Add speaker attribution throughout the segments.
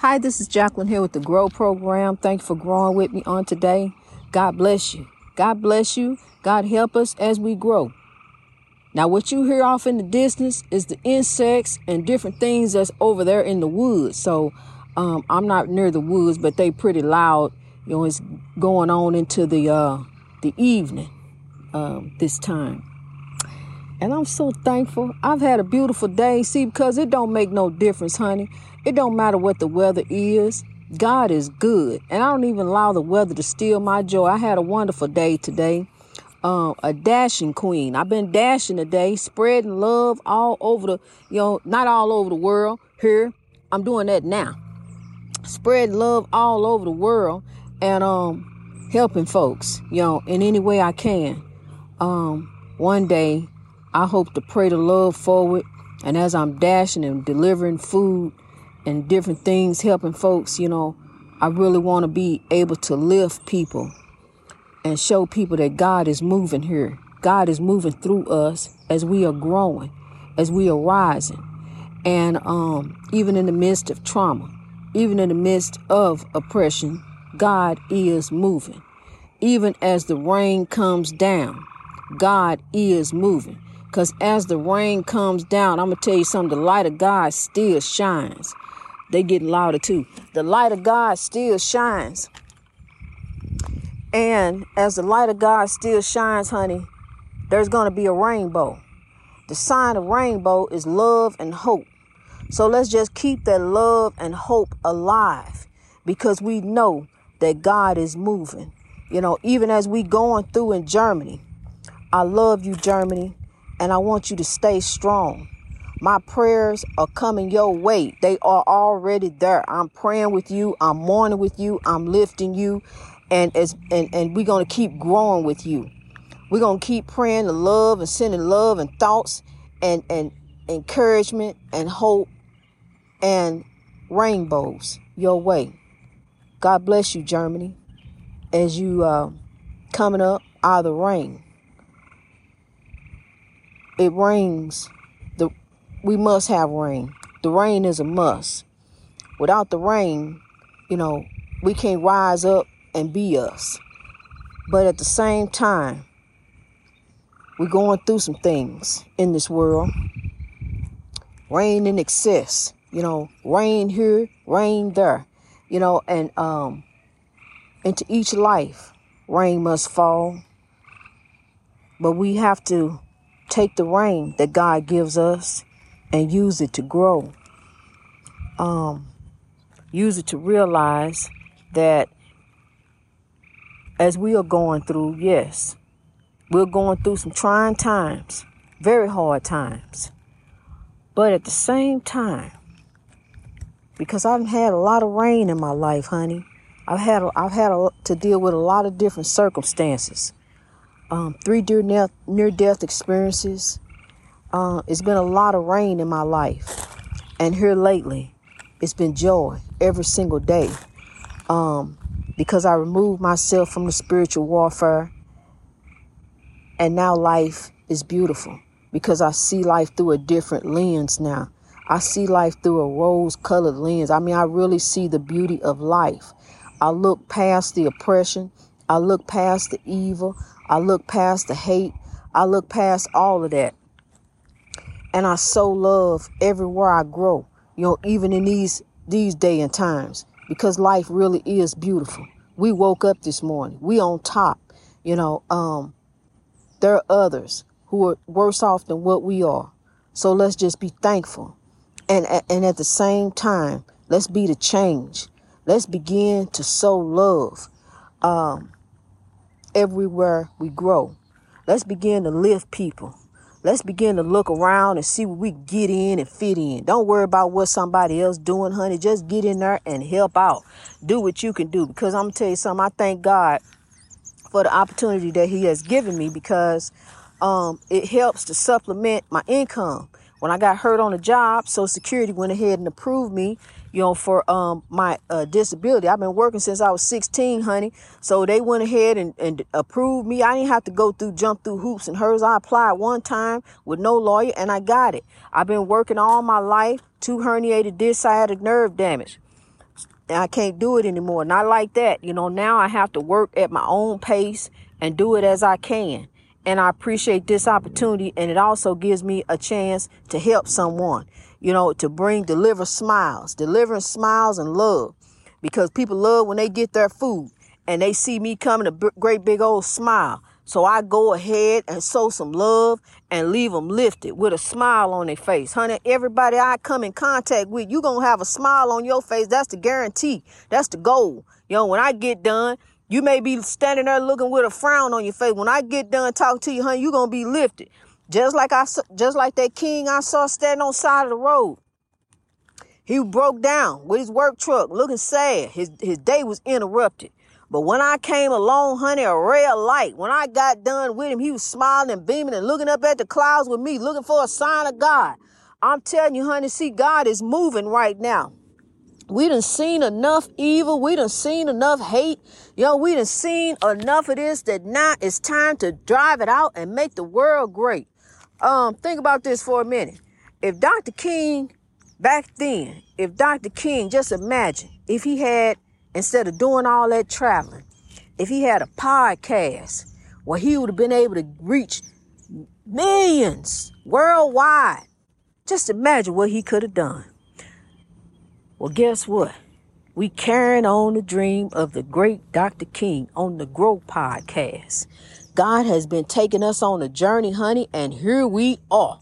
Speaker 1: Hi, this is Jacqueline here with the Grow Program. Thank you for growing with me on today. God bless you. God bless you. God help us as we grow. Now, what you hear off in the distance is the insects and different things that's over there in the woods. So, um, I'm not near the woods, but they pretty loud. You know, it's going on into the uh, the evening um, this time. And I'm so thankful. I've had a beautiful day. See, because it don't make no difference, honey. It don't matter what the weather is. God is good. And I don't even allow the weather to steal my joy. I had a wonderful day today. Um, a dashing queen. I've been dashing today, spreading love all over the, you know, not all over the world. Here, I'm doing that now. Spread love all over the world and um helping folks, you know, in any way I can. Um, one day I hope to pray the love forward. And as I'm dashing and delivering food and different things, helping folks, you know, I really want to be able to lift people and show people that God is moving here. God is moving through us as we are growing, as we are rising. And um, even in the midst of trauma, even in the midst of oppression, God is moving. Even as the rain comes down, God is moving. Because as the rain comes down, I'm going to tell you something the light of God still shines. They getting louder too. The light of God still shines. And as the light of God still shines, honey, there's going to be a rainbow. The sign of rainbow is love and hope. So let's just keep that love and hope alive because we know that God is moving. You know, even as we going through in Germany. I love you, Germany and I want you to stay strong. My prayers are coming your way. They are already there. I'm praying with you. I'm mourning with you. I'm lifting you. And as and, and we're gonna keep growing with you. We're gonna keep praying the love and sending love and thoughts and, and encouragement and hope and rainbows your way. God bless you, Germany, as you uh, coming up out of the rain it rains. We must have rain. The rain is a must. Without the rain, you know, we can't rise up and be us. But at the same time, we're going through some things in this world. Rain in excess, you know, rain here, rain there, you know, and um into each life, rain must fall. But we have to take the rain that God gives us and use it to grow. Um, use it to realize that as we are going through, yes, we're going through some trying times, very hard times. But at the same time, because I've had a lot of rain in my life, honey, I've had I've had a, to deal with a lot of different circumstances um, three near death, near death experiences. Uh, it's been a lot of rain in my life, and here lately, it's been joy every single day. Um, because I removed myself from the spiritual warfare, and now life is beautiful because I see life through a different lens now. I see life through a rose colored lens. I mean, I really see the beauty of life. I look past the oppression. I look past the evil. I look past the hate. I look past all of that. And I so love everywhere I grow, you know, even in these these day and times, because life really is beautiful. We woke up this morning. We on top. You know, um, there are others who are worse off than what we are. So let's just be thankful. And and at the same time, let's be the change. Let's begin to sow love. Um, everywhere we grow. Let's begin to lift people. Let's begin to look around and see what we get in and fit in. Don't worry about what somebody else doing, honey. Just get in there and help out. Do what you can do. Because I'm gonna tell you something. I thank God for the opportunity that He has given me because um, it helps to supplement my income. When I got hurt on the job, Social Security went ahead and approved me you know, for um my uh, disability. I've been working since I was 16, honey. So they went ahead and, and approved me. I didn't have to go through, jump through hoops and hers. I applied one time with no lawyer and I got it. I've been working all my life, two herniated disc sciatic nerve damage. And I can't do it anymore. Not like that. You know, now I have to work at my own pace and do it as I can. And I appreciate this opportunity. And it also gives me a chance to help someone, you know, to bring, deliver smiles, delivering smiles and love because people love when they get their food and they see me coming a great big old smile. So I go ahead and sow some love and leave them lifted with a smile on their face. Honey, everybody I come in contact with, you going to have a smile on your face. That's the guarantee. That's the goal. You know, when I get done, you may be standing there looking with a frown on your face. When I get done talking to you, honey, you going to be lifted. Just like I, just like that king I saw standing on side of the road. He broke down with his work truck, looking sad. His, his day was interrupted. But when I came along, honey, a ray of light. When I got done with him, he was smiling and beaming and looking up at the clouds with me, looking for a sign of God. I'm telling you, honey, see, God is moving right now. We done seen enough evil. We done seen enough hate. Yo, we done seen enough of this that now it's time to drive it out and make the world great. Um, think about this for a minute. If Dr. King back then, if Dr. King, just imagine if he had instead of doing all that traveling, if he had a podcast where he would have been able to reach millions worldwide, just imagine what he could have done. Well, guess what? We carrying on the dream of the great Dr. King on the Grow Podcast. God has been taking us on a journey, honey, and here we are.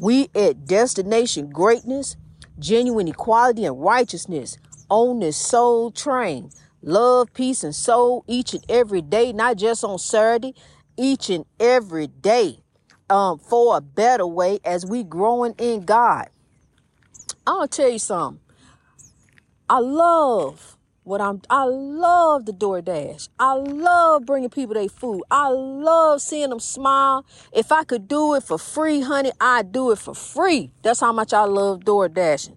Speaker 1: We at Destination Greatness, genuine equality and righteousness on this soul train. Love, peace, and soul each and every day, not just on Saturday, each and every day um, for a better way as we growing in God. Gonna tell you something. I love what I'm I love the DoorDash. I love bringing people their food. I love seeing them smile. If I could do it for free, honey, I'd do it for free. That's how much I love DoorDashing.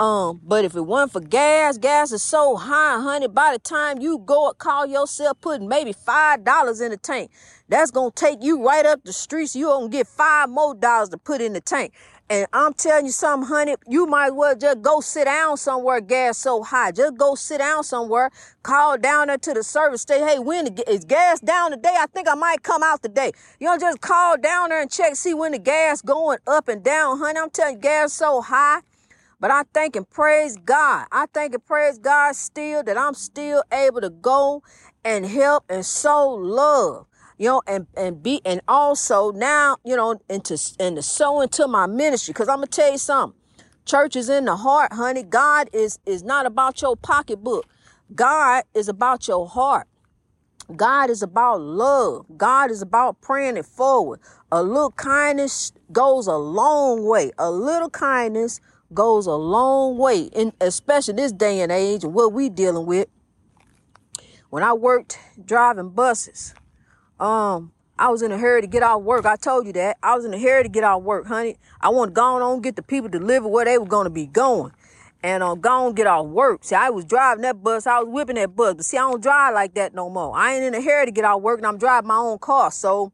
Speaker 1: Um, but if it wasn't for gas, gas is so high, honey. By the time you go and call yourself putting maybe five dollars in the tank, that's gonna take you right up the streets. You gonna get five more dollars to put in the tank. And I'm telling you something, honey, you might as well just go sit down somewhere, gas so high. Just go sit down somewhere, call down there to the service say, Hey, when is gas down today? I think I might come out today. You know, just call down there and check, see when the gas going up and down, honey. I'm telling you, gas so high. But I thank and praise God. I thank and praise God still that I'm still able to go and help and sow love. You know, and, and be and also now, you know, into and to sow into my ministry. Cause I'm gonna tell you something. Church is in the heart, honey. God is is not about your pocketbook. God is about your heart. God is about love. God is about praying it forward. A little kindness goes a long way. A little kindness goes a long way, and especially this day and age and what we dealing with. When I worked driving buses, um, I was in a hurry to get out work. I told you that. I was in a hurry to get out work, honey. I want to go on get the people deliver where they were going to be going. And uh, go on get off work. See, I was driving that bus. I was whipping that bus. But see, I don't drive like that no more. I ain't in a hurry to get out work and I'm driving my own car. So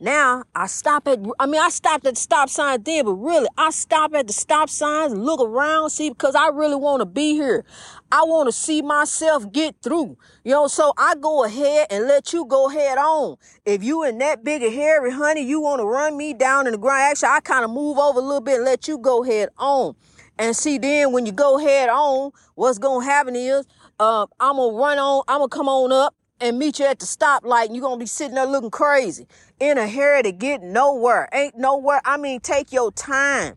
Speaker 1: now I stop at, I mean, I stopped at the stop sign then, but really, I stop at the stop signs, look around, see, because I really want to be here. I want to see myself get through. You know, so I go ahead and let you go head on. If you in that big a hairy, honey, you want to run me down in the ground. Actually, I kind of move over a little bit and let you go head on. And see, then when you go head on, what's going to happen is, uh, I'm going to run on, I'm going to come on up and meet you at the stoplight and you're going to be sitting there looking crazy in a hurry to get nowhere. Ain't nowhere. I mean, take your time.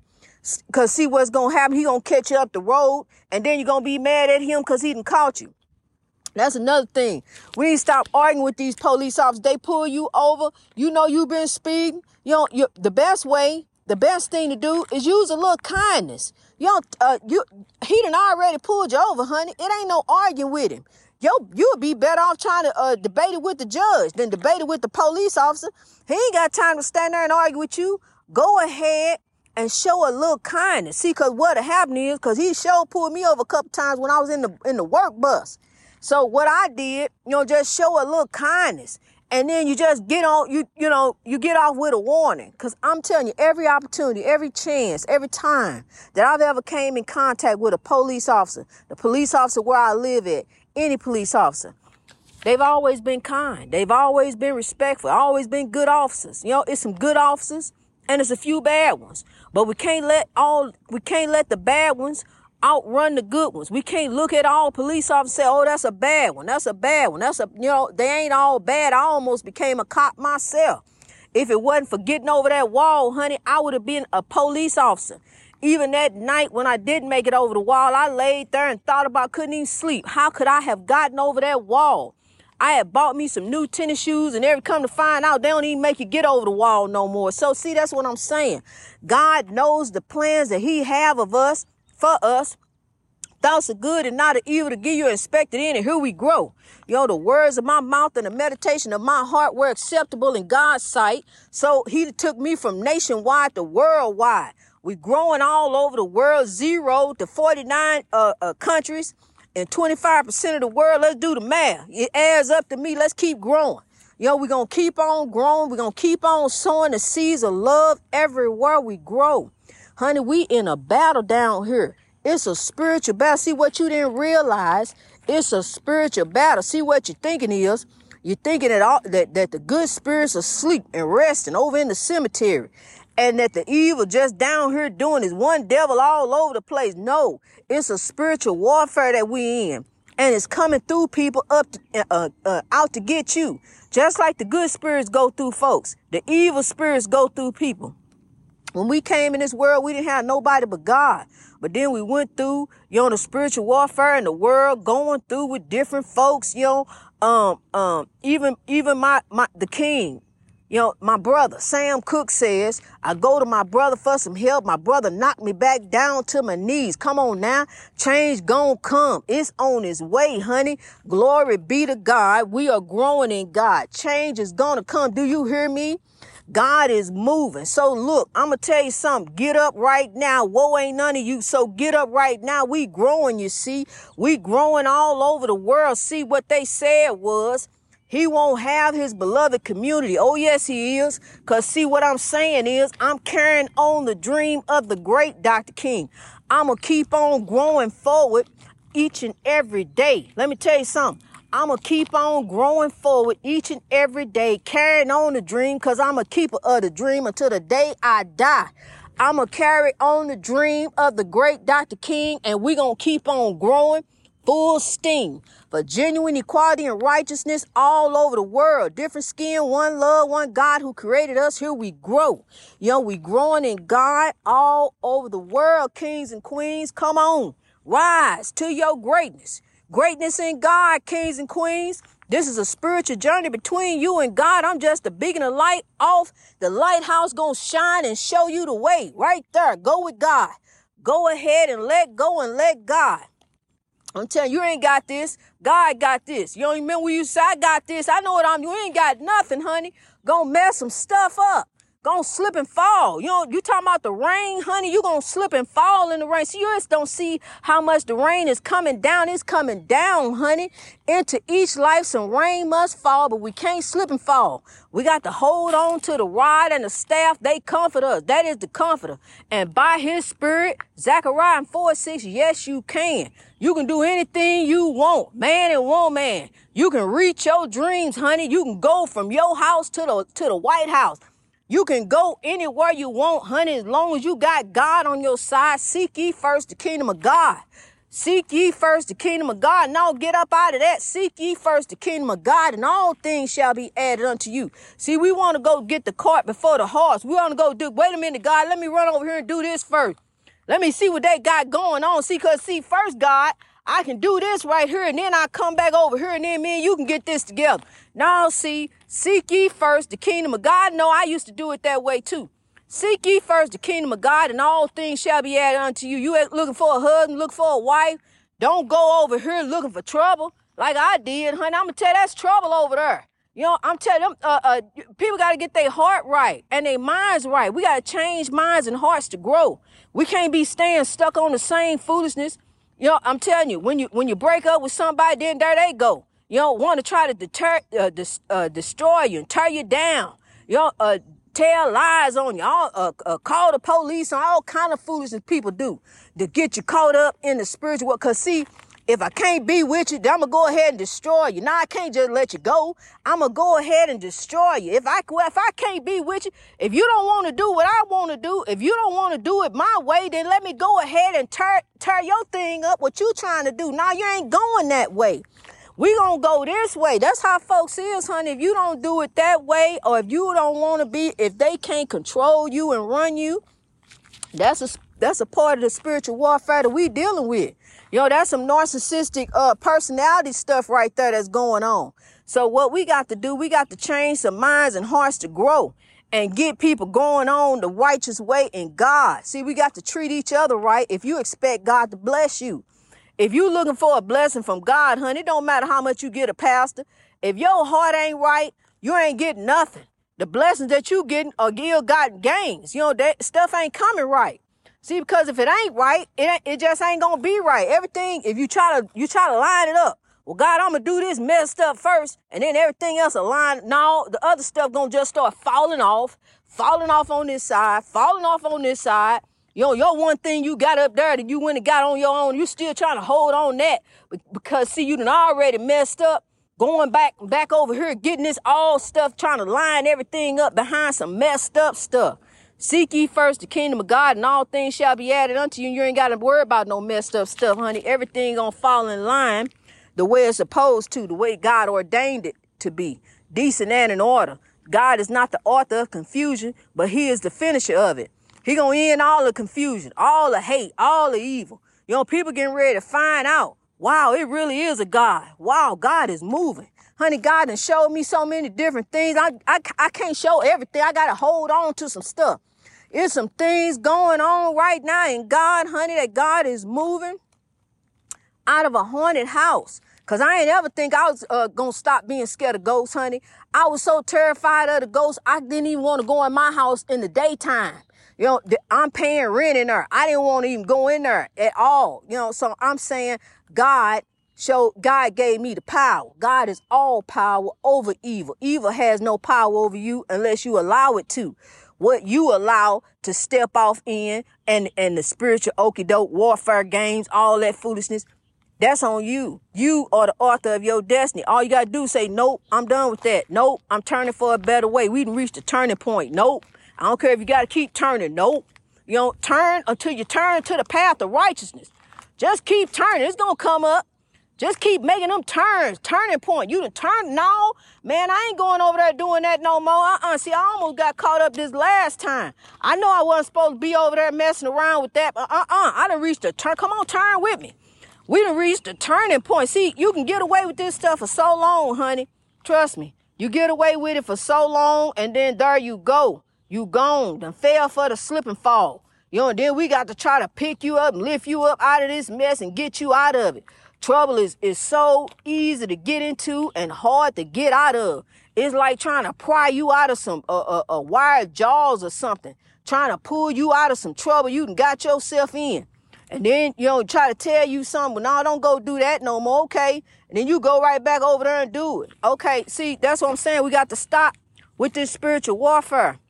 Speaker 1: Cause see what's to happen. He to catch you up the road and then you're to be mad at him cause he didn't caught you. That's another thing. We need to stop arguing with these police officers. They pull you over. You know you've been speeding. You know, you, the best way, the best thing to do is use a little kindness. You know, uh, you, he done already pulled you over, honey. It ain't no arguing with him yo, you would be better off trying to uh, debate it with the judge than debate it with the police officer. He ain't got time to stand there and argue with you. Go ahead and show a little kindness. See, cause what happened is, cause he sure pulled me over a couple times when I was in the in the work bus. So what I did, you know, just show a little kindness and then you just get on you you know you get off with a warning because i'm telling you every opportunity every chance every time that i've ever came in contact with a police officer the police officer where i live at any police officer they've always been kind they've always been respectful always been good officers you know it's some good officers and it's a few bad ones but we can't let all we can't let the bad ones outrun the good ones. We can't look at all police officers and say, oh, that's a bad one. That's a bad one. That's a, you know, they ain't all bad. I almost became a cop myself. If it wasn't for getting over that wall, honey, I would have been a police officer. Even that night when I didn't make it over the wall, I laid there and thought about couldn't even sleep. How could I have gotten over that wall? I had bought me some new tennis shoes and every come to find out they don't even make you get over the wall no more. So see, that's what I'm saying. God knows the plans that he have of us for us. Thoughts are good and not of evil to give you expected in, and here we grow. You know, the words of my mouth and the meditation of my heart were acceptable in God's sight. So he took me from nationwide to worldwide. We growing all over the world, zero to 49 uh, uh, countries and 25% of the world. Let's do the math. It adds up to me. Let's keep growing. Yo, we're going to keep on growing. We're going to keep on sowing the seeds of love everywhere we grow. Honey, we in a battle down here. It's a spiritual battle. See what you didn't realize? It's a spiritual battle. See what you're thinking is. You're thinking that all that, that the good spirits are asleep and resting over in the cemetery. And that the evil just down here doing is one devil all over the place. No, it's a spiritual warfare that we in. And it's coming through people up to, uh, uh, out to get you. Just like the good spirits go through folks. The evil spirits go through people. When we came in this world, we didn't have nobody but God. But then we went through, you know, the spiritual warfare in the world, going through with different folks, you know, um, um, even, even my, my, the king, you know, my brother, Sam Cooke says, I go to my brother for some help. My brother knocked me back down to my knees. Come on now. Change gonna come. It's on its way, honey. Glory be to God. We are growing in God. Change is gonna come. Do you hear me? God is moving. So look, I'm gonna tell you something. Get up right now. Woe ain't none of you. So get up right now. We growing, you see. We growing all over the world. See what they said was he won't have his beloved community. Oh, yes, he is. Because, see, what I'm saying is, I'm carrying on the dream of the great Dr. King. I'm going to keep on growing forward each and every day. Let me tell you something. I'm going to keep on growing forward each and every day, carrying on the dream because I'm a keeper of the dream until the day I die. I'm going to carry on the dream of the great Dr. King and we're going to keep on growing full steam for genuine equality and righteousness all over the world. Different skin, one love, one God who created us. Here we grow. You know, we growing in God all over the world. Kings and queens, come on. Rise to your greatness. Greatness in God, kings and queens. This is a spiritual journey between you and God. I'm just the beacon of light off. The lighthouse gonna shine and show you the way right there. Go with God. Go ahead and let go and let God. I'm telling you, you ain't got this. God got this. You don't remember when you say, I got this. I know what I'm, you ain't got nothing, honey. Gonna mess some stuff up gonna slip and fall. You know, you talking about the rain, honey, you gonna slip and fall in the rain. So you just don't see how much the rain is coming down. It's coming down, honey. Into each life, some rain must fall, but we can't slip and fall. We got to hold on to the rod and the staff. They comfort us. That is the comforter. And by his spirit, Zechariah 4 6, yes, you can. You can do anything you want, man and woman. You can reach your dreams, honey. You can go from your house to the to the White House. You can go anywhere you want, honey, as long as you got God on your side. Seek ye first the kingdom of God. Seek ye first the kingdom of God. Now get up out of that. Seek ye first the kingdom of God, and all things shall be added unto you. See, we want to go get the cart before the horse. We want to go do, wait a minute, God, let me run over here and do this first. Let me see what they got going on. See, because see, first, God, I can do this right here, and then I come back over here, and then me and you can get this together. Now, see, seek ye first the kingdom of God. No, I used to do it that way too. Seek ye first the kingdom of God, and all things shall be added unto you. You looking for a husband, look for a wife. Don't go over here looking for trouble like I did, honey. I'm gonna tell you that's trouble over there. You know, I'm telling them, uh, uh, people got to get their heart right and their minds right. We got to change minds and hearts to grow. We can't be staying stuck on the same foolishness you know, I'm telling you, when you when you break up with somebody, then there they go. You don't want to try to deter, uh, dis, uh, destroy you and tear you down. You know, uh, tell lies on you, all, uh, uh, call the police and all kind of foolishness people do to get you caught up in the spiritual world. Cause see, if I can't be with you, then I'm gonna go ahead and destroy you. Now I can't just let you go. I'm gonna go ahead and destroy you. If I if I can't be with you, if you don't want to do what I want to do, if you don't want to do it my way, then let me go ahead and tear tear your thing up. What you trying to do? Now you ain't going that way. We gonna go this way. That's how folks is, honey. If you don't do it that way, or if you don't want to be, if they can't control you and run you, that's a that's a part of the spiritual warfare that we dealing with. You know, that's some narcissistic uh, personality stuff right there that's going on. So what we got to do, we got to change some minds and hearts to grow and get people going on the righteous way in God. See, we got to treat each other right if you expect God to bless you. If you looking for a blessing from God, honey, it don't matter how much you get a pastor. If your heart ain't right, you ain't getting nothing. The blessings that you getting are ill got gains. You know, that stuff ain't coming right. See, because if it ain't right, it, it just ain't gonna be right. Everything, if you try to you try to line it up, well, God, I'm gonna do this messed up first, and then everything else align. No, the other stuff gonna just start falling off, falling off on this side, falling off on this side. Know, your one thing you got up there that you went and got on your own, you still trying to hold on that because see, you done already messed up. Going back back over here, getting this all stuff, trying to line everything up behind some messed up stuff. Seek ye first the kingdom of God, and all things shall be added unto you. You ain't got to worry about no messed up stuff, honey. Everything gonna fall in line the way it's supposed to, the way God ordained it to be, decent and in order. God is not the author of confusion, but He is the finisher of it. He gonna end all the confusion, all the hate, all the evil. You know, people getting ready to find out. Wow, it really is a God. Wow, God is moving. Honey, God has showed me so many different things. I, I, I can't show everything. I got to hold on to some stuff. There's some things going on right now in God, honey, that God is moving out of a haunted house. Cause I ain't ever think I was uh, gonna stop being scared of ghosts, honey. I was so terrified of the ghosts, I didn't even want to go in my house in the daytime. You know, I'm paying rent in there. I didn't want to even go in there at all. You know, so I'm saying God showed, God gave me the power. God is all power over evil. Evil has no power over you unless you allow it to what you allow to step off in and, and the spiritual okey doke warfare games, all that foolishness, that's on you. You are the author of your destiny. All you got to do is say, nope, I'm done with that. Nope, I'm turning for a better way. We didn't reach the turning point. Nope. I don't care if you got to keep turning. Nope. You don't turn until you turn to the path of righteousness. Just keep turning. It's going to come up. Just keep making them turns, turning point. You done turn, no, man, I ain't going over there doing that no more. Uh-uh. See, I almost got caught up this last time. I know I wasn't supposed to be over there messing around with that, but uh-uh. I done reached the turn. Come on, turn with me. We done reached the turning point. See, you can get away with this stuff for so long, honey. Trust me. You get away with it for so long, and then there you go. You gone. Done fell for the slip and fall. You know, and then we got to try to pick you up and lift you up out of this mess and get you out of it. Trouble is, is so easy to get into and hard to get out of. It's like trying to pry you out of some uh, uh, uh, jaws or something, trying to pull you out of some trouble you done got yourself in. And then, you know, try to tell you something, no, don't go do that no more, okay? And then you go right back over there and do it. Okay, see, that's what I'm saying. We got to stop with this spiritual warfare.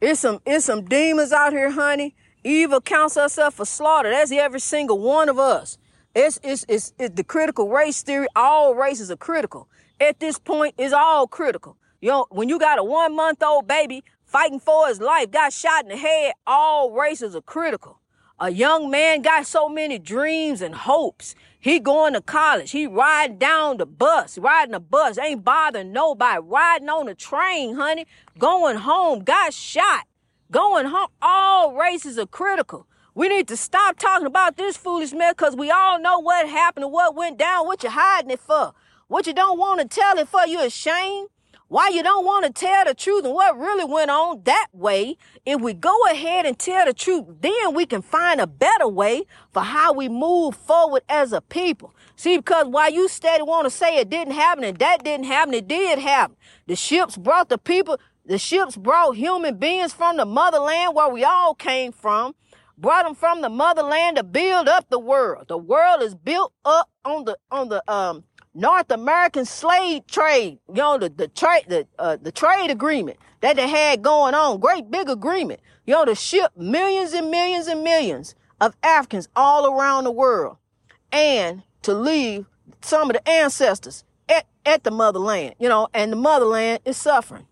Speaker 1: It's some, it's some demons out here, honey. Evil counts us up for slaughter. That's every single one of us. It's, it's, it's, it's the critical race theory. All races are critical. At this point, it's all critical. You know, when you got a one month old baby fighting for his life, got shot in the head, all races are critical. A young man got so many dreams and hopes. He going to college. He riding down the bus, riding the bus, ain't bothering nobody, riding on the train, honey, going home, got shot, going home. All races are critical. We need to stop talking about this foolish mess because we all know what happened and what went down. What you hiding it for? What you don't want to tell it for? You ashamed? Why you don't want to tell the truth and what really went on that way? If we go ahead and tell the truth, then we can find a better way for how we move forward as a people. See, because while you steady want to say it didn't happen and that didn't happen, it did happen. The ships brought the people, the ships brought human beings from the motherland where we all came from brought them from the motherland to build up the world. The world is built up on the on the um North American slave trade, you know, the, the trade, the, uh, the trade agreement that they had going on, great big agreement, you know, to ship millions and millions and millions of Africans all around the world and to leave some of the ancestors at, at the motherland, you know, and the motherland is suffering.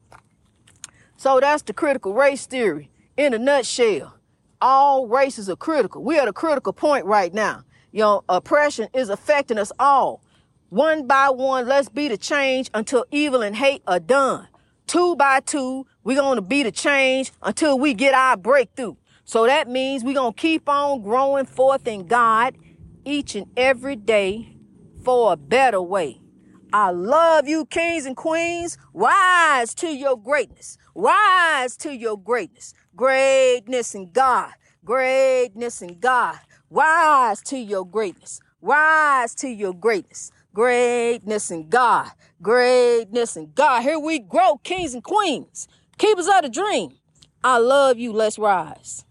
Speaker 1: So that's the critical race theory in a nutshell. All races are critical. We're at a critical point right now. You know, oppression is affecting us all. One by one, let's be the change until evil and hate are done. Two by two, we're going to be the change until we get our breakthrough. So that means we're going to keep on growing forth in God each and every day for a better way. I love you, kings and queens. Rise to your greatness. Rise to your greatness. Greatness in God. Greatness in God. Rise to your greatness. Rise to your greatness. Greatness in God. Greatness in God. Here we grow, kings and queens. Keepers of the dream. I love you. Let's rise.